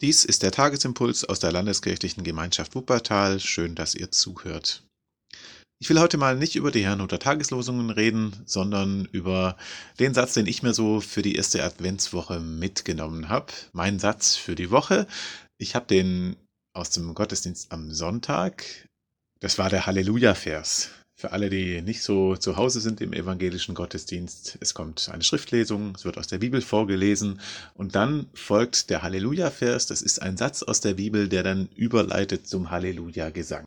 Dies ist der Tagesimpuls aus der Landeskirchlichen Gemeinschaft Wuppertal. Schön, dass ihr zuhört. Ich will heute mal nicht über die oder Tageslosungen reden, sondern über den Satz, den ich mir so für die erste Adventswoche mitgenommen habe. Mein Satz für die Woche. Ich habe den aus dem Gottesdienst am Sonntag. Das war der Halleluja-Vers. Für alle, die nicht so zu Hause sind im evangelischen Gottesdienst, es kommt eine Schriftlesung, es wird aus der Bibel vorgelesen und dann folgt der Halleluja-Vers. Das ist ein Satz aus der Bibel, der dann überleitet zum Halleluja-Gesang.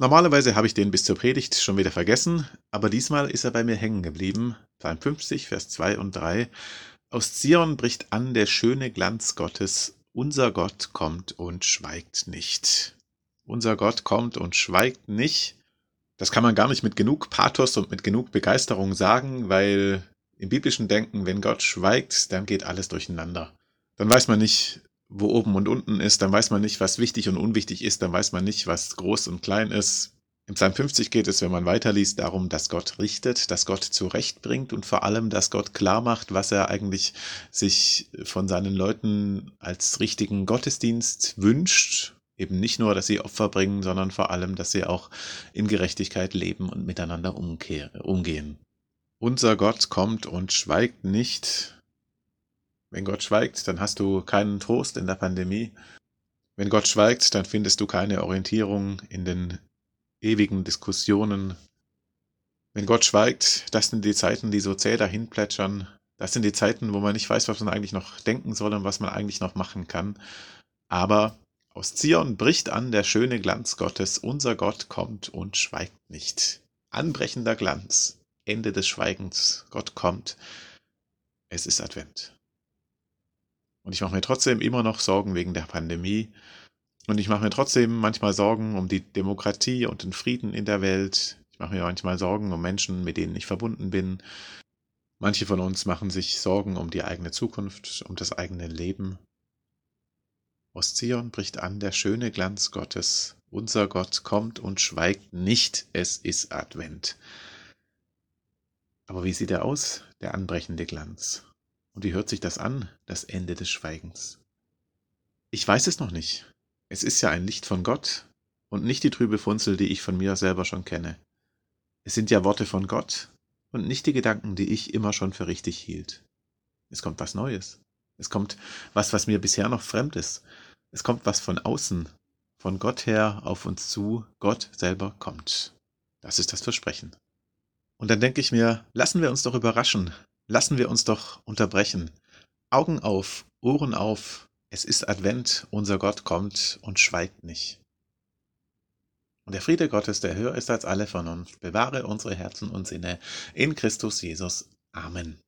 Normalerweise habe ich den bis zur Predigt schon wieder vergessen, aber diesmal ist er bei mir hängen geblieben. Psalm 50, Vers 2 und 3. Aus Zion bricht an der schöne Glanz Gottes, unser Gott kommt und schweigt nicht. Unser Gott kommt und schweigt nicht. Das kann man gar nicht mit genug Pathos und mit genug Begeisterung sagen, weil im biblischen Denken, wenn Gott schweigt, dann geht alles durcheinander. Dann weiß man nicht, wo oben und unten ist, dann weiß man nicht, was wichtig und unwichtig ist, dann weiß man nicht, was groß und klein ist. Im Psalm 50 geht es, wenn man weiterliest, darum, dass Gott richtet, dass Gott zurechtbringt und vor allem, dass Gott klar macht, was er eigentlich sich von seinen Leuten als richtigen Gottesdienst wünscht Eben nicht nur, dass sie Opfer bringen, sondern vor allem, dass sie auch in Gerechtigkeit leben und miteinander umgehen. Unser Gott kommt und schweigt nicht. Wenn Gott schweigt, dann hast du keinen Trost in der Pandemie. Wenn Gott schweigt, dann findest du keine Orientierung in den ewigen Diskussionen. Wenn Gott schweigt, das sind die Zeiten, die so zäh dahin plätschern. Das sind die Zeiten, wo man nicht weiß, was man eigentlich noch denken soll und was man eigentlich noch machen kann. Aber aus Zion bricht an der schöne Glanz Gottes, unser Gott kommt und schweigt nicht. Anbrechender Glanz, Ende des Schweigens, Gott kommt. Es ist Advent. Und ich mache mir trotzdem immer noch Sorgen wegen der Pandemie. Und ich mache mir trotzdem manchmal Sorgen um die Demokratie und den Frieden in der Welt. Ich mache mir manchmal Sorgen um Menschen, mit denen ich verbunden bin. Manche von uns machen sich Sorgen um die eigene Zukunft, um das eigene Leben. Aus Zion bricht an der schöne Glanz Gottes. Unser Gott kommt und schweigt nicht. Es ist Advent. Aber wie sieht er aus, der anbrechende Glanz? Und wie hört sich das an, das Ende des Schweigens? Ich weiß es noch nicht. Es ist ja ein Licht von Gott und nicht die trübe Funzel, die ich von mir selber schon kenne. Es sind ja Worte von Gott und nicht die Gedanken, die ich immer schon für richtig hielt. Es kommt was Neues. Es kommt was, was mir bisher noch fremd ist. Es kommt was von außen, von Gott her auf uns zu. Gott selber kommt. Das ist das Versprechen. Und dann denke ich mir, lassen wir uns doch überraschen. Lassen wir uns doch unterbrechen. Augen auf, Ohren auf. Es ist Advent, unser Gott kommt und schweigt nicht. Und der Friede Gottes, der höher ist als alle Vernunft, bewahre unsere Herzen und Sinne in Christus Jesus. Amen.